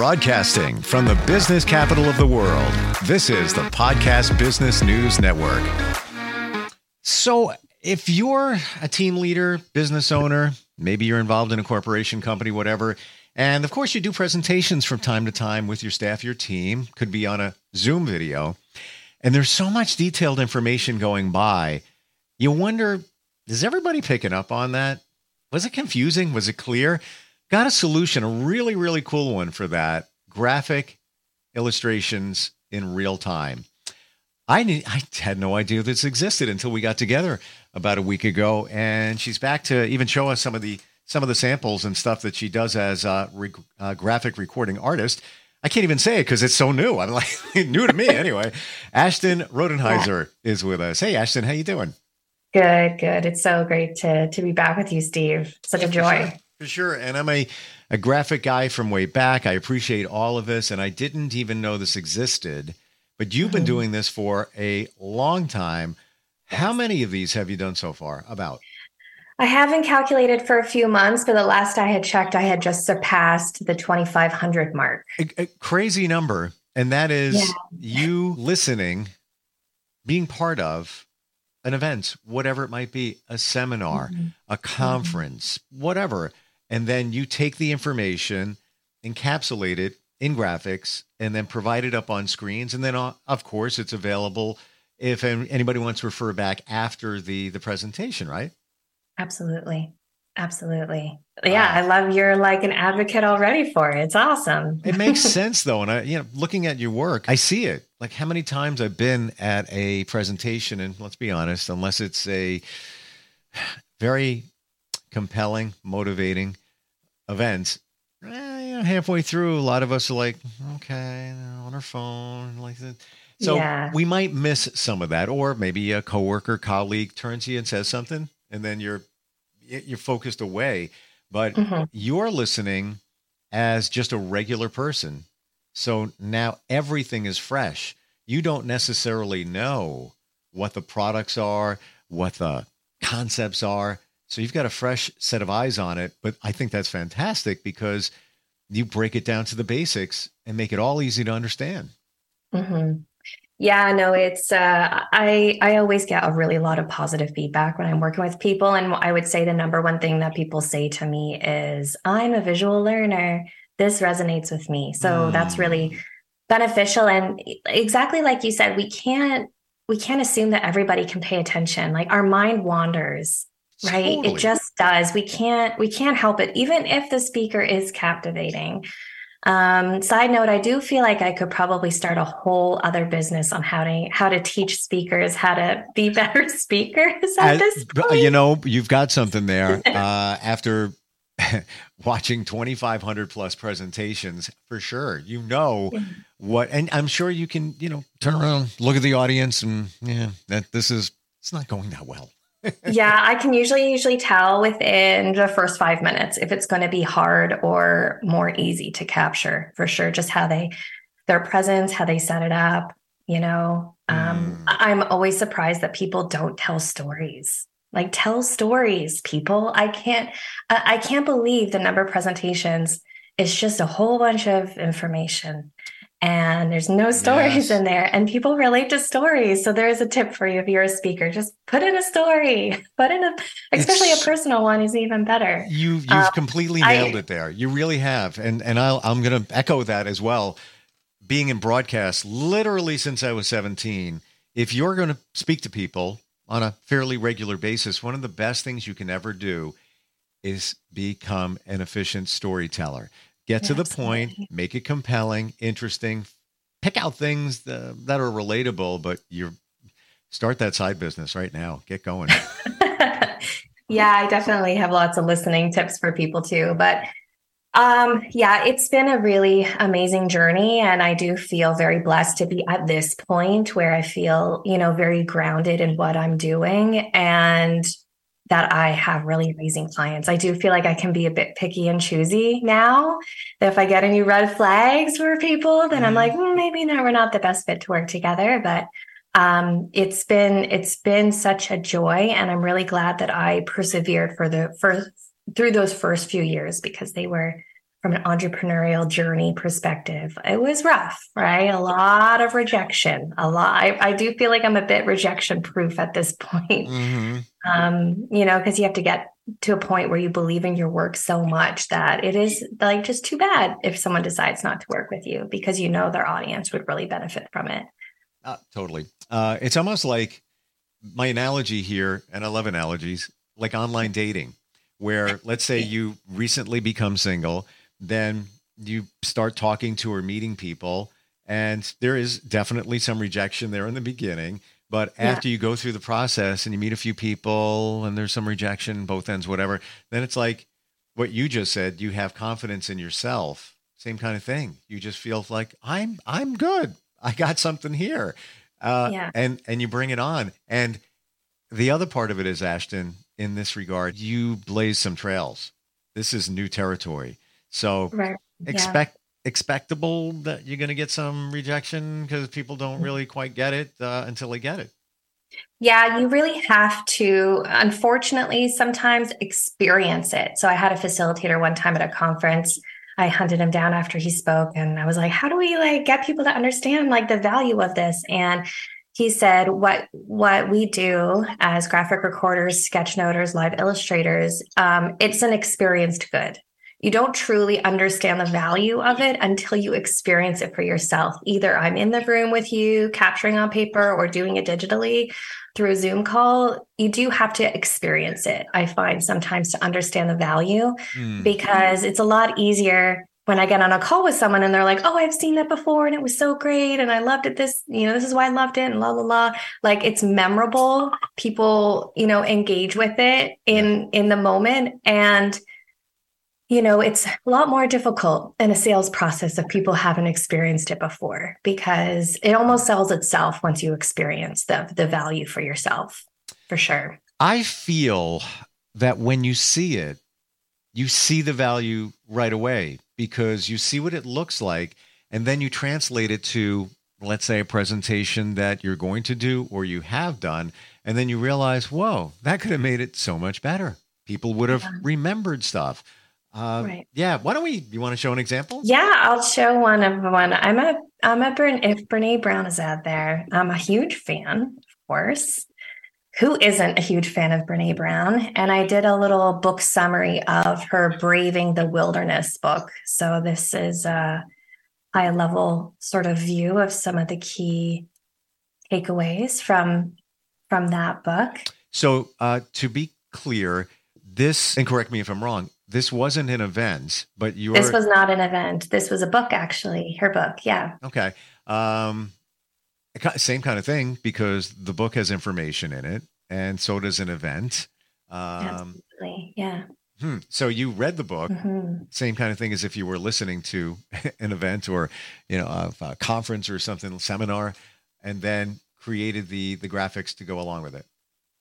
Broadcasting from the business capital of the world, this is the Podcast Business News Network. So, if you're a team leader, business owner, maybe you're involved in a corporation, company, whatever, and of course you do presentations from time to time with your staff, your team, could be on a Zoom video, and there's so much detailed information going by, you wonder is everybody picking up on that? Was it confusing? Was it clear? Got a solution, a really, really cool one for that graphic illustrations in real time. I, knew, I had no idea this existed until we got together about a week ago, and she's back to even show us some of the some of the samples and stuff that she does as a re, uh, graphic recording artist. I can't even say it because it's so new. I'm like new to me anyway. Ashton Rodenhiser yeah. is with us. Hey, Ashton, how you doing? Good, good. It's so great to to be back with you, Steve. Such a joy. For sure. And I'm a a graphic guy from way back. I appreciate all of this, and I didn't even know this existed. But you've mm-hmm. been doing this for a long time. How many of these have you done so far? About. I haven't calculated for a few months, but the last I had checked, I had just surpassed the 2,500 mark. A, a crazy number. And that is yeah. you listening, being part of an event, whatever it might be, a seminar, mm-hmm. a mm-hmm. conference, mm-hmm. whatever. And then you take the information, encapsulate it in graphics, and then provide it up on screens. And then, uh, of course, it's available if anybody wants to refer back after the the presentation, right? Absolutely. Absolutely. Yeah, I love you're like an advocate already for it. It's awesome. it makes sense though. And I, you know, looking at your work, I see it. Like how many times I've been at a presentation, and let's be honest, unless it's a very compelling, motivating events. eh, you know, halfway through, a lot of us are like, okay, on our phone, like that. So yeah. we might miss some of that, or maybe a coworker, colleague turns to you and says something, and then you're you're focused away, but mm-hmm. you're listening as just a regular person. So now everything is fresh. You don't necessarily know what the products are, what the concepts are. So you've got a fresh set of eyes on it. But I think that's fantastic because you break it down to the basics and make it all easy to understand. Mm-hmm. Yeah, no, it's uh, I I always get a really lot of positive feedback when I'm working with people, and I would say the number one thing that people say to me is, "I'm a visual learner. This resonates with me." So mm. that's really beneficial, and exactly like you said, we can't we can't assume that everybody can pay attention. Like our mind wanders, right? Totally. It just does. We can't we can't help it, even if the speaker is captivating. Um, side note, I do feel like I could probably start a whole other business on how to how to teach speakers how to be better speakers at As, this point. You know, you've got something there. Uh, after watching 2500 plus presentations for sure you know what and i'm sure you can you know turn around look at the audience and yeah that this is it's not going that well yeah, I can usually usually tell within the first five minutes if it's going to be hard or more easy to capture for sure. Just how they their presence, how they set it up. You know, um, mm. I'm always surprised that people don't tell stories. Like tell stories, people. I can't. I can't believe the number of presentations. It's just a whole bunch of information and there's no stories yes. in there. And people relate to stories. So there is a tip for you if you're a speaker. Just put in a story. Put in a especially it's, a personal one is even better. You you've um, completely nailed I, it there. You really have. And and I'll, i'm going to echo that as well. Being in broadcast literally since i was 17 if you're going to speak to people on a fairly regular basis one of the best things you can ever do is become an efficient storyteller Get to the point, make it compelling, interesting. Pick out things that, that are relatable, but you start that side business right now. Get going. yeah, I definitely have lots of listening tips for people too. But um, yeah, it's been a really amazing journey. And I do feel very blessed to be at this point where I feel, you know, very grounded in what I'm doing. And that I have really amazing clients. I do feel like I can be a bit picky and choosy now. If I get any red flags for people, then mm. I'm like, mm, maybe now we're not the best fit to work together. But um, it's been it's been such a joy, and I'm really glad that I persevered for the first through those first few years because they were from an entrepreneurial journey perspective, it was rough, right? A lot of rejection, a lot. I, I do feel like I'm a bit rejection proof at this point. Mm-hmm. Um, you know, because you have to get to a point where you believe in your work so much that it is like just too bad if someone decides not to work with you because you know their audience would really benefit from it. Uh, totally. Uh, it's almost like my analogy here, and I love analogies, like online dating, where let's say you recently become single then you start talking to or meeting people and there is definitely some rejection there in the beginning but after yeah. you go through the process and you meet a few people and there's some rejection both ends whatever then it's like what you just said you have confidence in yourself same kind of thing you just feel like i'm i'm good i got something here uh, yeah. and and you bring it on and the other part of it is ashton in this regard you blaze some trails this is new territory so right. expect. Expectable that you're going to get some rejection because people don't really quite get it uh, until they get it. Yeah, you really have to, unfortunately, sometimes experience it. So I had a facilitator one time at a conference. I hunted him down after he spoke and I was like, how do we like get people to understand like the value of this? And he said what what we do as graphic recorders sketchnoters live illustrators um, it's an experienced good you don't truly understand the value of it until you experience it for yourself. Either I'm in the room with you, capturing on paper, or doing it digitally through a Zoom call. You do have to experience it, I find sometimes to understand the value mm. because it's a lot easier when I get on a call with someone and they're like, oh, I've seen that before and it was so great and I loved it. This, you know, this is why I loved it and la la la. Like it's memorable. People, you know, engage with it in in the moment. And you know, it's a lot more difficult in a sales process if people haven't experienced it before because it almost sells itself once you experience the the value for yourself, for sure. I feel that when you see it, you see the value right away because you see what it looks like and then you translate it to let's say a presentation that you're going to do or you have done and then you realize, "Whoa, that could have made it so much better." People would have yeah. remembered stuff uh, right. Yeah. Why don't we? You want to show an example? Yeah, I'll show one of one. I'm a I'm a if Brene Brown is out there, I'm a huge fan, of course. Who isn't a huge fan of Brene Brown? And I did a little book summary of her Braving the Wilderness book. So this is a high level sort of view of some of the key takeaways from from that book. So uh, to be clear, this and correct me if I'm wrong this wasn't an event, but you This was not an event. This was a book, actually. Her book, yeah. Okay. Um, same kind of thing because the book has information in it, and so does an event. Um, Absolutely, yeah. Hmm. So you read the book, mm-hmm. same kind of thing as if you were listening to an event or, you know, a, a conference or something, seminar, and then created the the graphics to go along with it.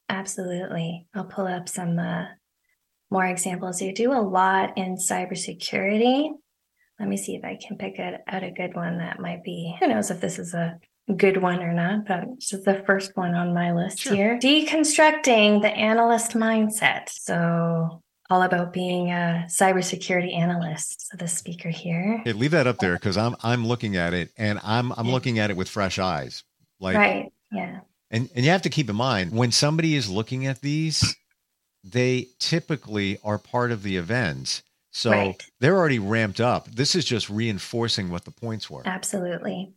Absolutely. I'll pull up some uh, more examples. You do a lot in cybersecurity. Let me see if I can pick out a good one that might be, who knows if this is a good one or not, but this is the first one on my list sure. here. Deconstructing the analyst mindset. So all about being a cybersecurity analyst. So the speaker here. Hey, leave that up there because I'm I'm looking at it and I'm I'm looking at it with fresh eyes. Like right. Yeah. And and you have to keep in mind when somebody is looking at these, they typically are part of the events. So right. they're already ramped up. This is just reinforcing what the points were. Absolutely.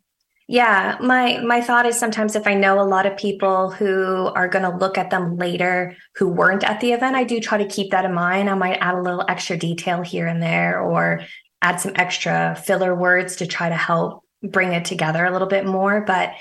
Yeah, my my thought is sometimes if I know a lot of people who are going to look at them later who weren't at the event, I do try to keep that in mind. I might add a little extra detail here and there or add some extra filler words to try to help bring it together a little bit more, but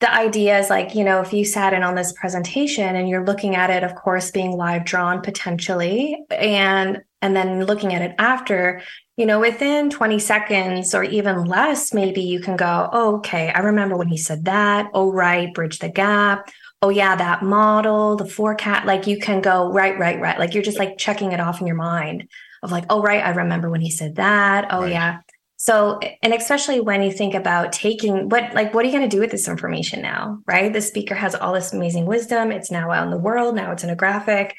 the idea is like, you know, if you sat in on this presentation and you're looking at it, of course, being live drawn potentially, and and then looking at it after, you know, within 20 seconds or even less, maybe you can go, oh, okay, I remember when he said that. Oh, right, bridge the gap. Oh, yeah, that model, the forecast. Like you can go, right, right, right. Like you're just like checking it off in your mind of like, oh, right, I remember when he said that. Oh, right. yeah. So, and especially when you think about taking what, like, what are you going to do with this information now? Right. The speaker has all this amazing wisdom. It's now out in the world. Now it's in a graphic.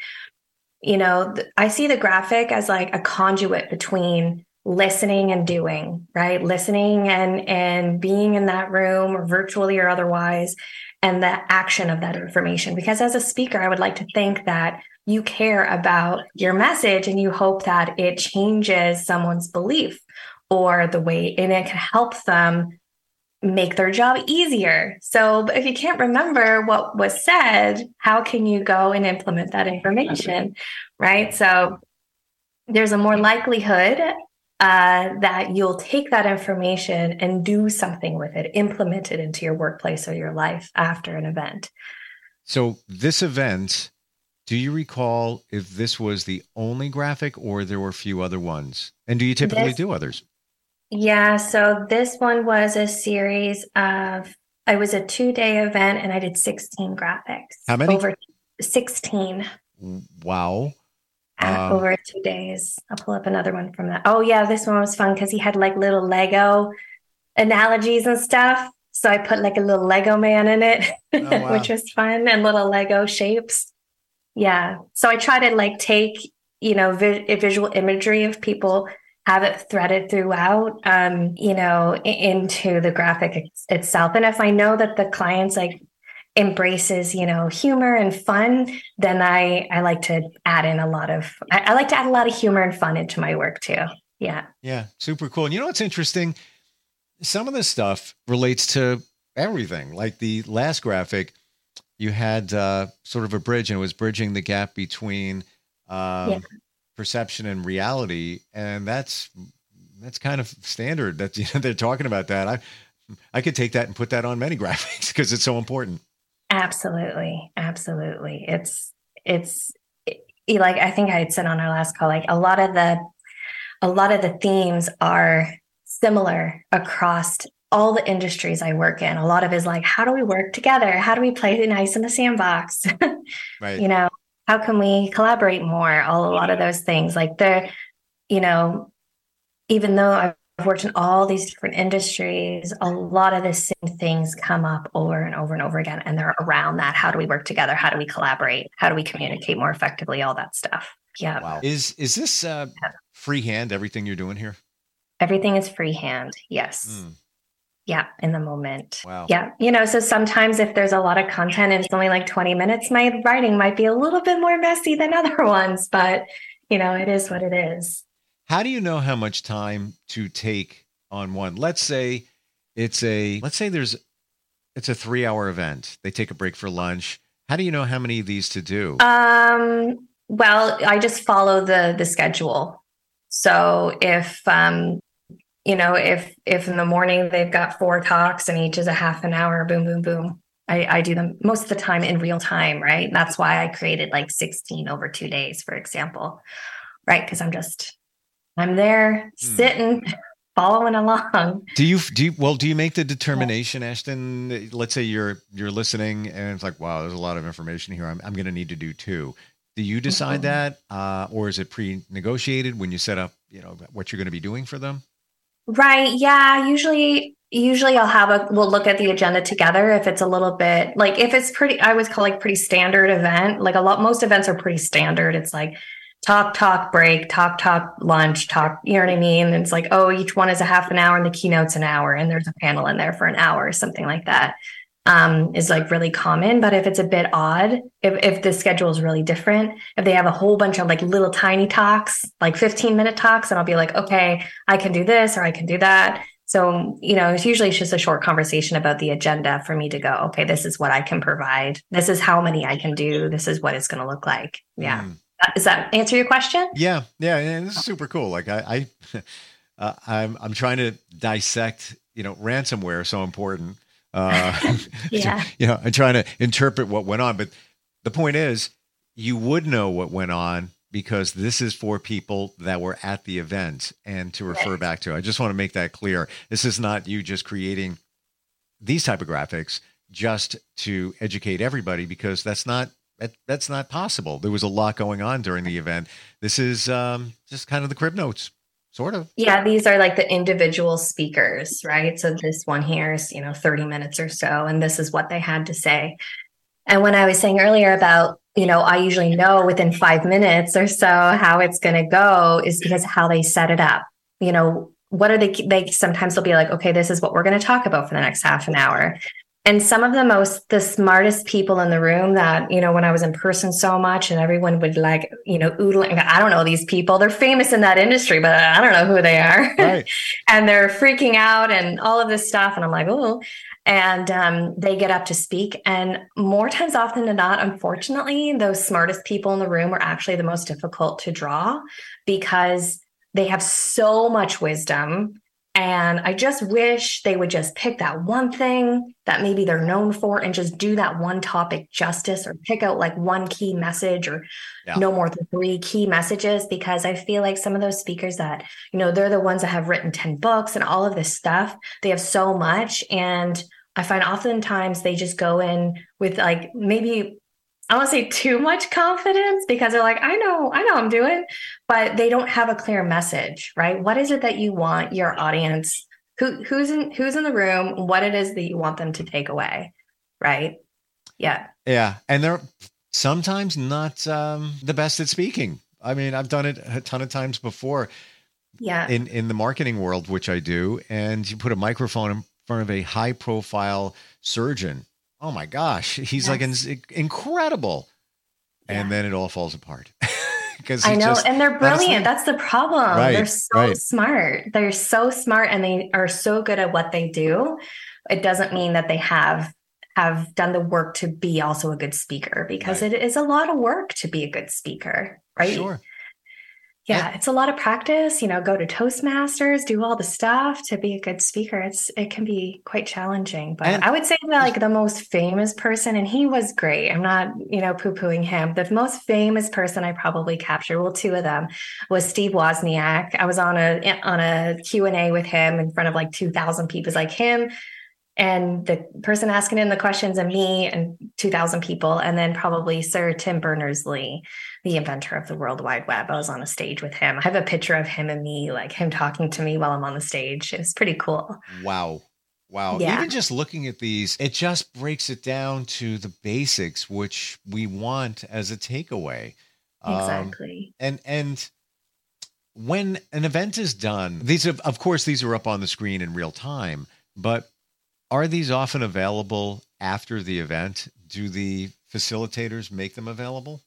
You know, I see the graphic as like a conduit between listening and doing, right? Listening and and being in that room or virtually or otherwise and the action of that information because as a speaker I would like to think that you care about your message and you hope that it changes someone's belief or the way and it can help them make their job easier. So if you can't remember what was said, how can you go and implement that information? Right. So there's a more likelihood uh, that you'll take that information and do something with it, implement it into your workplace or your life after an event. So, this event, do you recall if this was the only graphic or there were a few other ones? And do you typically this, do others? Yeah. So, this one was a series of, it was a two day event and I did 16 graphics. How many? Over 16. Wow um, over two days. I'll pull up another one from that. Oh yeah, this one was fun because he had like little Lego analogies and stuff. So I put like a little Lego man in it, oh, wow. which was fun, and little Lego shapes. Yeah. So I try to like take you know vi- visual imagery of people have it threaded throughout um you know into the graphic itself. And if i know that the clients like embraces you know humor and fun then i i like to add in a lot of I, I, like to add a lot of humor and fun into my work too. Yeah. Yeah. Super cool. And you know what's interesting? Some of this stuff relates to everything. Like the last graphic you had uh, sort of a bridge and it was bridging the gap between um, yeah. Perception and reality and that's that's kind of standard that you know they're talking about that i i could take that and put that on many graphics because it's so important Absolutely. Absolutely. It's, it's it, like, I think I had said on our last call, like a lot of the, a lot of the themes are similar across all the industries I work in. A lot of is like, how do we work together? How do we play nice in the sandbox? right. You know, how can we collaborate more? All a lot of those things. Like they're, you know, even though I've I've worked in all these different industries. A lot of the same things come up over and over and over again. And they're around that. How do we work together? How do we collaborate? How do we communicate more effectively? All that stuff. Yeah. Wow. Is is this uh, freehand, everything you're doing here? Everything is freehand. Yes. Mm. Yeah, in the moment. Wow. Yeah. You know, so sometimes if there's a lot of content and it's only like 20 minutes, my writing might be a little bit more messy than other ones, but you know, it is what it is. How do you know how much time to take on one? Let's say it's a let's say there's it's a 3-hour event. They take a break for lunch. How do you know how many of these to do? Um well, I just follow the the schedule. So if um you know, if if in the morning they've got four talks and each is a half an hour, boom, boom, boom. I, I do them most of the time in real time, right? That's why I created like 16 over two days, for example, right? Because I'm just I'm there hmm. sitting, following along. Do you do you, well? Do you make the determination, Ashton? Let's say you're you're listening, and it's like, wow, there's a lot of information here. I'm I'm going to need to do two. Do you decide mm-hmm. that, uh, or is it pre-negotiated when you set up, you know, what you're going to be doing for them? Right. Yeah. Usually, usually I'll have a we'll look at the agenda together if it's a little bit like if it's pretty I always call like pretty standard event. Like a lot most events are pretty standard. It's like talk, talk, break, talk, talk, lunch, talk. You know what I mean? And it's like, oh, each one is a half an hour and the keynote's an hour and there's a panel in there for an hour or something like that. Um, is like really common. But if it's a bit odd, if, if the schedule is really different, if they have a whole bunch of like little tiny talks, like 15 minute talks, and I'll be like, okay, I can do this or I can do that. So, you know, it's usually just a short conversation about the agenda for me to go, okay, this is what I can provide. This is how many I can do. This is what it's going to look like. Yeah. Mm. Does that answer your question? Yeah, yeah, and this is super cool. Like I, I uh, I'm I'm trying to dissect. You know, ransomware is so important. Uh, yeah. you know, I'm trying to interpret what went on, but the point is, you would know what went on because this is for people that were at the event and to refer right. back to. I just want to make that clear. This is not you just creating these type of graphics just to educate everybody because that's not that, that's not possible. There was a lot going on during the event. This is um, just kind of the crib notes, sort of. Yeah, these are like the individual speakers, right? So this one here is, you know, 30 minutes or so, and this is what they had to say. And when I was saying earlier about, you know, I usually know within five minutes or so how it's going to go is because how they set it up you know, what are they they sometimes they'll be like, okay, this is what we're going to talk about for the next half an hour. And some of the most the smartest people in the room that, you know, when I was in person so much and everyone would like, you know, oodling, I don't know these people. They're famous in that industry, but I don't know who they are. Right. and they're freaking out and all of this stuff. And I'm like, oh, and um, they get up to speak. And more times often than not, unfortunately, those smartest people in the room are actually the most difficult to draw because they have so much wisdom. And I just wish they would just pick that one thing that maybe they're known for and just do that one topic justice or pick out like one key message or yeah. no more than three key messages. Because I feel like some of those speakers that, you know, they're the ones that have written 10 books and all of this stuff, they have so much. And I find oftentimes they just go in with like maybe I don't say too much confidence because they're like, I know, I know I'm doing, but they don't have a clear message, right? What is it that you want your audience, who who's in who's in the room, what it is that you want them to take away, right? Yeah. Yeah. And they're sometimes not um, the best at speaking. I mean, I've done it a ton of times before. Yeah. In in the marketing world, which I do, and you put a microphone in front of a high profile surgeon oh my gosh, he's yes. like in, incredible. Yeah. And then it all falls apart. Because I know, just, and they're brilliant. That's the problem. Right, they're so right. smart. They're so smart, and they are so good at what they do. It doesn't mean that they have have done the work to be also a good speaker because right. it is a lot of work to be a good speaker, right? Sure yeah it's a lot of practice you know go to toastmasters do all the stuff to be a good speaker. It's it can be quite challenging but and, i would say that like the most famous person and he was great. I'm not you know poo-pooing him. The most famous person i probably captured well two of them was steve wozniak. I was on a eh, on a q&a with him in front of like 2000 people. It's like him and the person asking him the questions and me and 2000 people and then probably sir tim berners-lee the inventor of the World Wide Web. I was on a stage with him. I have a picture of him and me, like him talking to me while I'm on the stage. It's pretty cool. Wow. Wow. Yeah. Even just looking at these, it just breaks it down to the basics, which we want as a takeaway. Um, exactly. Um, and, and, when an event is done, these are, of course, these are up on the screen in real time, but are these often available after the event? Do the facilitators make them available?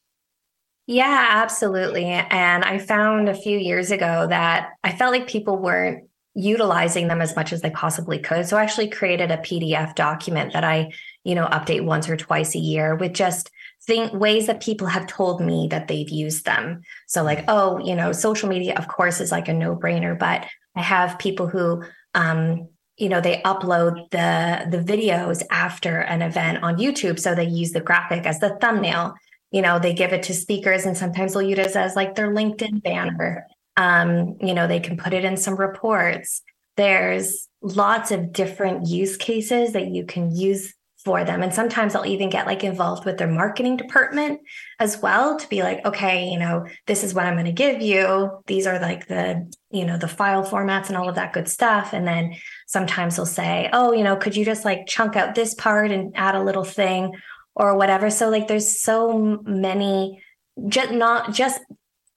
Yeah, absolutely. And I found a few years ago that I felt like people weren't utilizing them as much as they possibly could. So I actually created a PDF document that I, you know, update once or twice a year with just think ways that people have told me that they've used them. So like, oh, you know, social media of course is like a no-brainer, but I have people who um you know they upload the the videos after an event on YouTube. So they use the graphic as the thumbnail. You know they give it to speakers and sometimes they'll use it as like their linkedin banner. Um, you know they can put it in some reports. There's lots of different use cases that you can use for them. And sometimes i'll even get like involved with their marketing department as well to be like okay you know this is what i'm going to give you. These are like the you know the file formats and all of that good stuff. And then sometimes they'll say oh you know could you just like chunk out this part and add a little thing or whatever. So like there's so many just not just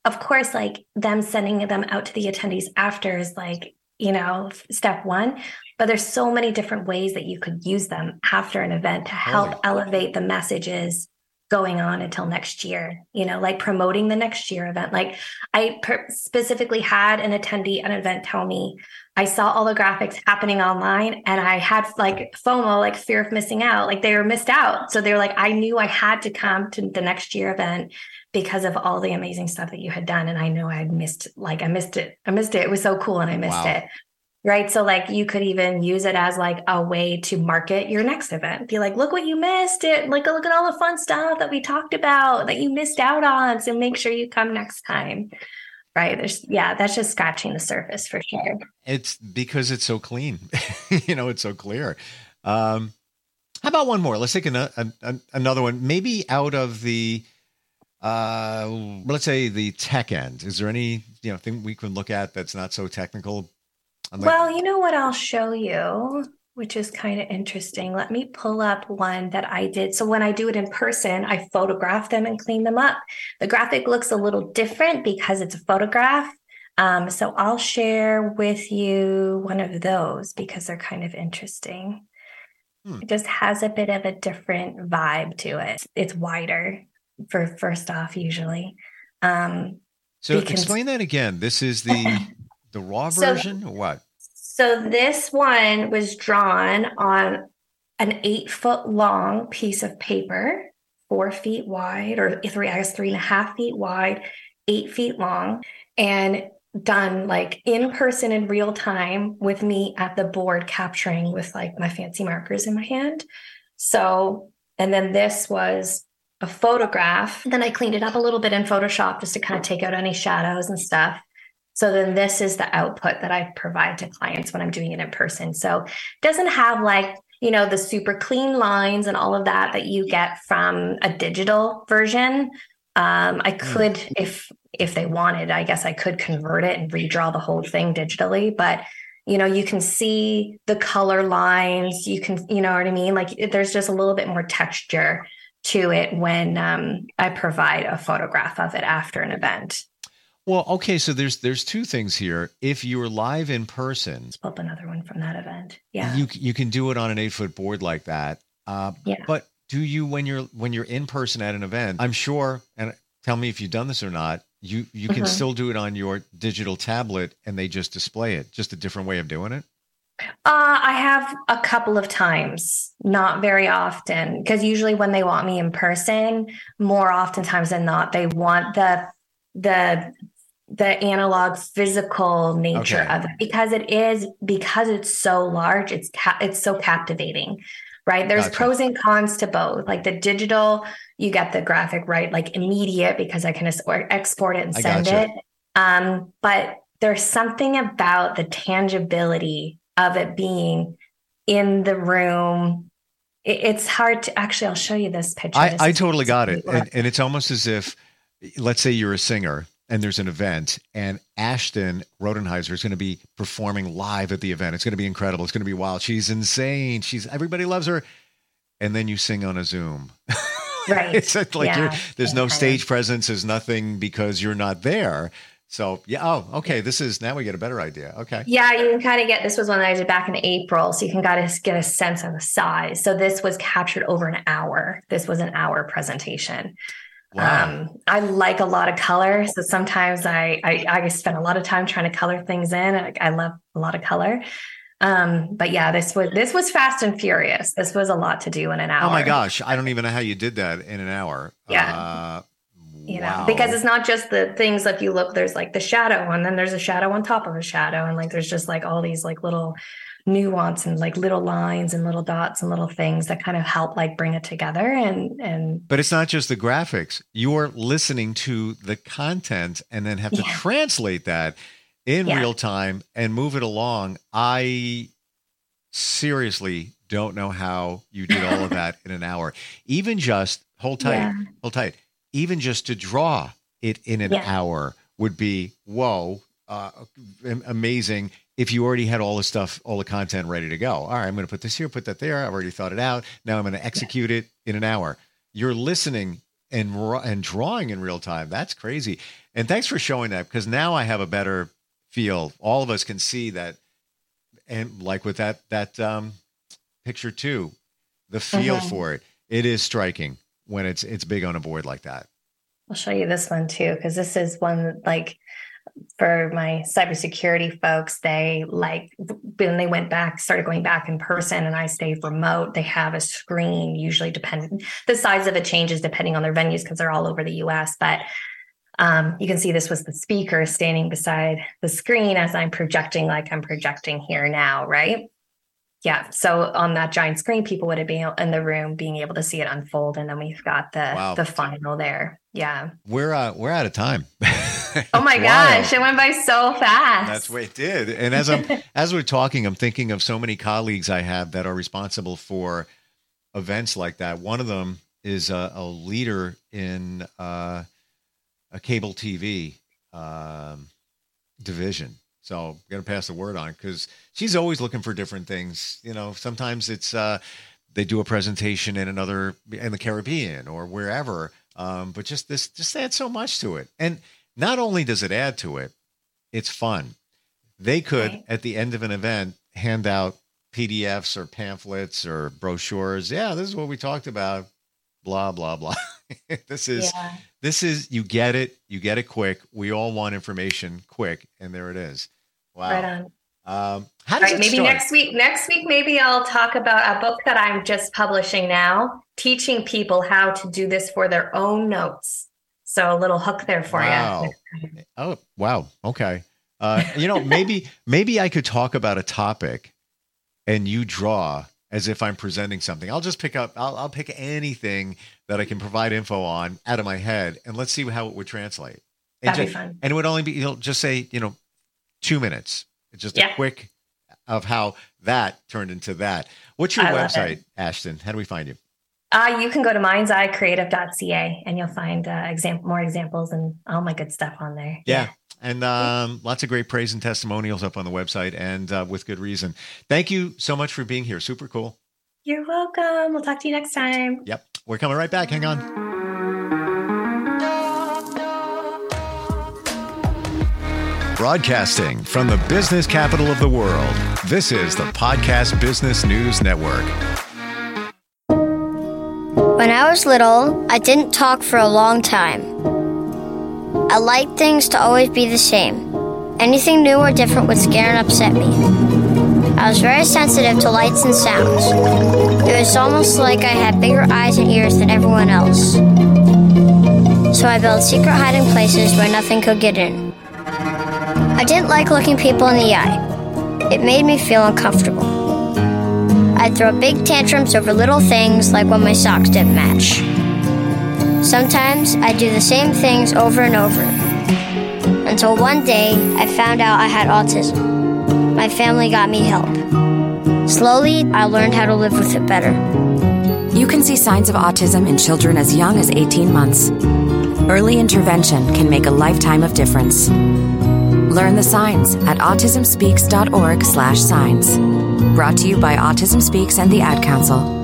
of course like them sending them out to the attendees after is like you know step one but there's so many different ways that you could use them after an event to oh, help oh elevate the messages going on until next year you know like promoting the next year event like i per- specifically had an attendee an event tell me I saw all the graphics happening online and I had like FOMO, like fear of missing out, like they were missed out. So they were like, I knew I had to come to the next year event because of all the amazing stuff that you had done. And I know I missed, like, I missed it. I missed it. It was so cool and I missed wow. it. Right. So, like, you could even use it as like a way to market your next event. Be like, look what you missed it. Like, look at all the fun stuff that we talked about that you missed out on. So, make sure you come next time right? There's yeah that's just scratching the surface for sure. It's because it's so clean. You know it's so clear. Um how about one more? Let's take an, another one. Maybe out of the uh let's say the tech end. Is there any you know thing we can look at that's not so technical? Well you know what i'll show you which is kind of interesting. Let me pull up one that I did. So when I do it in person, I photograph them and clean them up. The graphic looks a little different because it's a photograph. Um, so I'll share with you one of those because they're kind of interesting. Hmm. It just has a bit of a different vibe to it. It's wider for first off, usually. Um, so because, explain that again. This is the the raw version so, or what? So this one was drawn on an eight foot long piece of paper, four feet wide, or three, I guess three and a half feet wide, eight feet long. And done like in person in real time with me at the board capturing with like my fancy markers in my hand. So, and then this was a photograph. Then I cleaned it up a little bit in Photoshop just to kind of take out any shadows and stuff. So then this is the output that I provide to clients when I'm doing it in person. So it doesn't have like, you know, the super clean lines and all of that that you get from a digital version. Um, I hmm. could, if if they wanted, I guess I could convert it and redraw the whole thing digitally. But you know, you can see the color lines. You can, you know what I mean? Like there's just a little bit more texture to it when um, I provide a photograph of it after an event. Well, okay, so there's there's two things here. If you're live in person, let's pull up another one from that event. Yeah, you you can do it on an eight foot board like that. Uh, yeah. But do you when you're when you're in person at an event? I'm sure, and tell me if you've done this or not you you can mm-hmm. still do it on your digital tablet and they just display it just a different way of doing it uh, i have a couple of times not very often because usually when they want me in person more oftentimes than not they want the the the analog physical nature okay. of it because it is because it's so large it's ca- it's so captivating right there's gotcha. pros and cons to both like the digital you get the graphic right like immediate because I can export it and send gotcha. it. Um, but there's something about the tangibility of it being in the room. It, it's hard to actually. I'll show you this picture. I, I totally got it, and, and it's almost as if, let's say you're a singer and there's an event and Ashton Rodenhiser is going to be performing live at the event. It's going to be incredible. It's going to be wild. She's insane. She's everybody loves her. And then you sing on a Zoom. Right. it's like yeah. there's no stage presence. There's nothing because you're not there. So yeah. Oh, okay. This is now we get a better idea. Okay. Yeah, you can kind of get this was one that I did back in April, so you can kind of get a sense of the size. So this was captured over an hour. This was an hour presentation. Wow. Um, I like a lot of color, so sometimes I, I I spend a lot of time trying to color things in. I, I love a lot of color. Um, but yeah, this was this was fast and furious. This was a lot to do in an hour. Oh my gosh, I don't even know how you did that in an hour. Yeah. Uh, you wow. know, because it's not just the things if you look, there's like the shadow, and then there's a shadow on top of a shadow, and like there's just like all these like little nuance and like little lines and little dots and little things that kind of help like bring it together and and but it's not just the graphics you're listening to the content and then have to yeah. translate that in yeah. real time and move it along. I seriously don't know how you did all of that in an hour. Even just hold tight, yeah. hold tight. Even just to draw it in an hour would be whoa, uh, amazing. If you already had all the stuff, all the content ready to go. All right, I'm going to put this here, put that there. I've already thought it out. Now I'm going to execute it in an hour. You're listening and and drawing in real time. That's crazy. And thanks for showing that because now I have a better feel. All of us can see that, and like with that that um, picture too, the feel uh-huh. for it. It is striking when it's it's big on a board like that. I'll show you this one too because this is one like for my cybersecurity folks, they like when they went back, started going back in person, and I stayed remote. They have a screen, usually depending the size of it changes depending on their venues because they're all over the U.S. But um, you can see this was the speaker standing beside the screen as I'm projecting, like I'm projecting here now, right? Yeah. So on that giant screen, people would have been in the room being able to see it unfold, and then we've got the wow. the final there. Yeah. We're uh, we're out of time. oh my gosh, it went by so fast. That's what it did. And as I'm as we're talking, I'm thinking of so many colleagues I have that are responsible for events like that. One of them is a, a leader in. Uh, a cable TV um, division. So I'm going to pass the word on because she's always looking for different things. You know, sometimes it's uh, they do a presentation in another in the Caribbean or wherever. Um, but just this just adds so much to it. And not only does it add to it, It's fun. They could, Right. at the end of an event, hand out PDFs or pamphlets or brochures. Yeah, this is what we talked about. Blah blah blah. this is yeah. this is you get it. You get it quick. We all want information quick, and there it is. Wow. Right on. Um, how does Right. Maybe start? next week. Next week, maybe I'll talk about a book that I'm just publishing now, teaching people how to do this for their own notes. So a little hook there for Wow. you. Oh wow. Okay. Uh, you know, maybe maybe I could talk about a topic, and you draw as if I'm presenting something. I'll just pick up. I'll, I'll pick anything that I can provide info on out of my head, and let's see how it would translate. And That'd be fun. And it would only be you'll just say you know two minutes. It's just a quick of how that turned into that. What's your I website. Ashton? How do we find you? Uh, you can go to mindseyecreative.ca and you'll find uh, exam- more examples and all my good stuff on there. Yeah. And um, lots of great praise and testimonials up on the website, and uh, with good reason. Thank you so much for being here. Super cool. You're welcome. We'll talk to you next time. Yep. We're coming right back. Hang on. Broadcasting from the business capital of the world, this is the Podcast Business News Network. When I was little, I didn't talk for a long time. I liked things to always be the same. Anything new or different would scare and upset me. I was very sensitive to lights and sounds. It was almost like I had bigger eyes and ears than everyone else. So I built secret hiding places where nothing could get in. I didn't like looking people in the eye. It made me feel uncomfortable. I'd throw big tantrums over little things like when my socks didn't match. Sometimes I'd do the same things over and over. Until one day I found out I had autism. My family got me help. Slowly, I learned how to live with it better. You can see signs of autism in children as young as 18 months. Early intervention can make a lifetime of difference. Learn the signs at autismspeaks.org/signs. Brought to you by Autism Speaks and the Ad Council.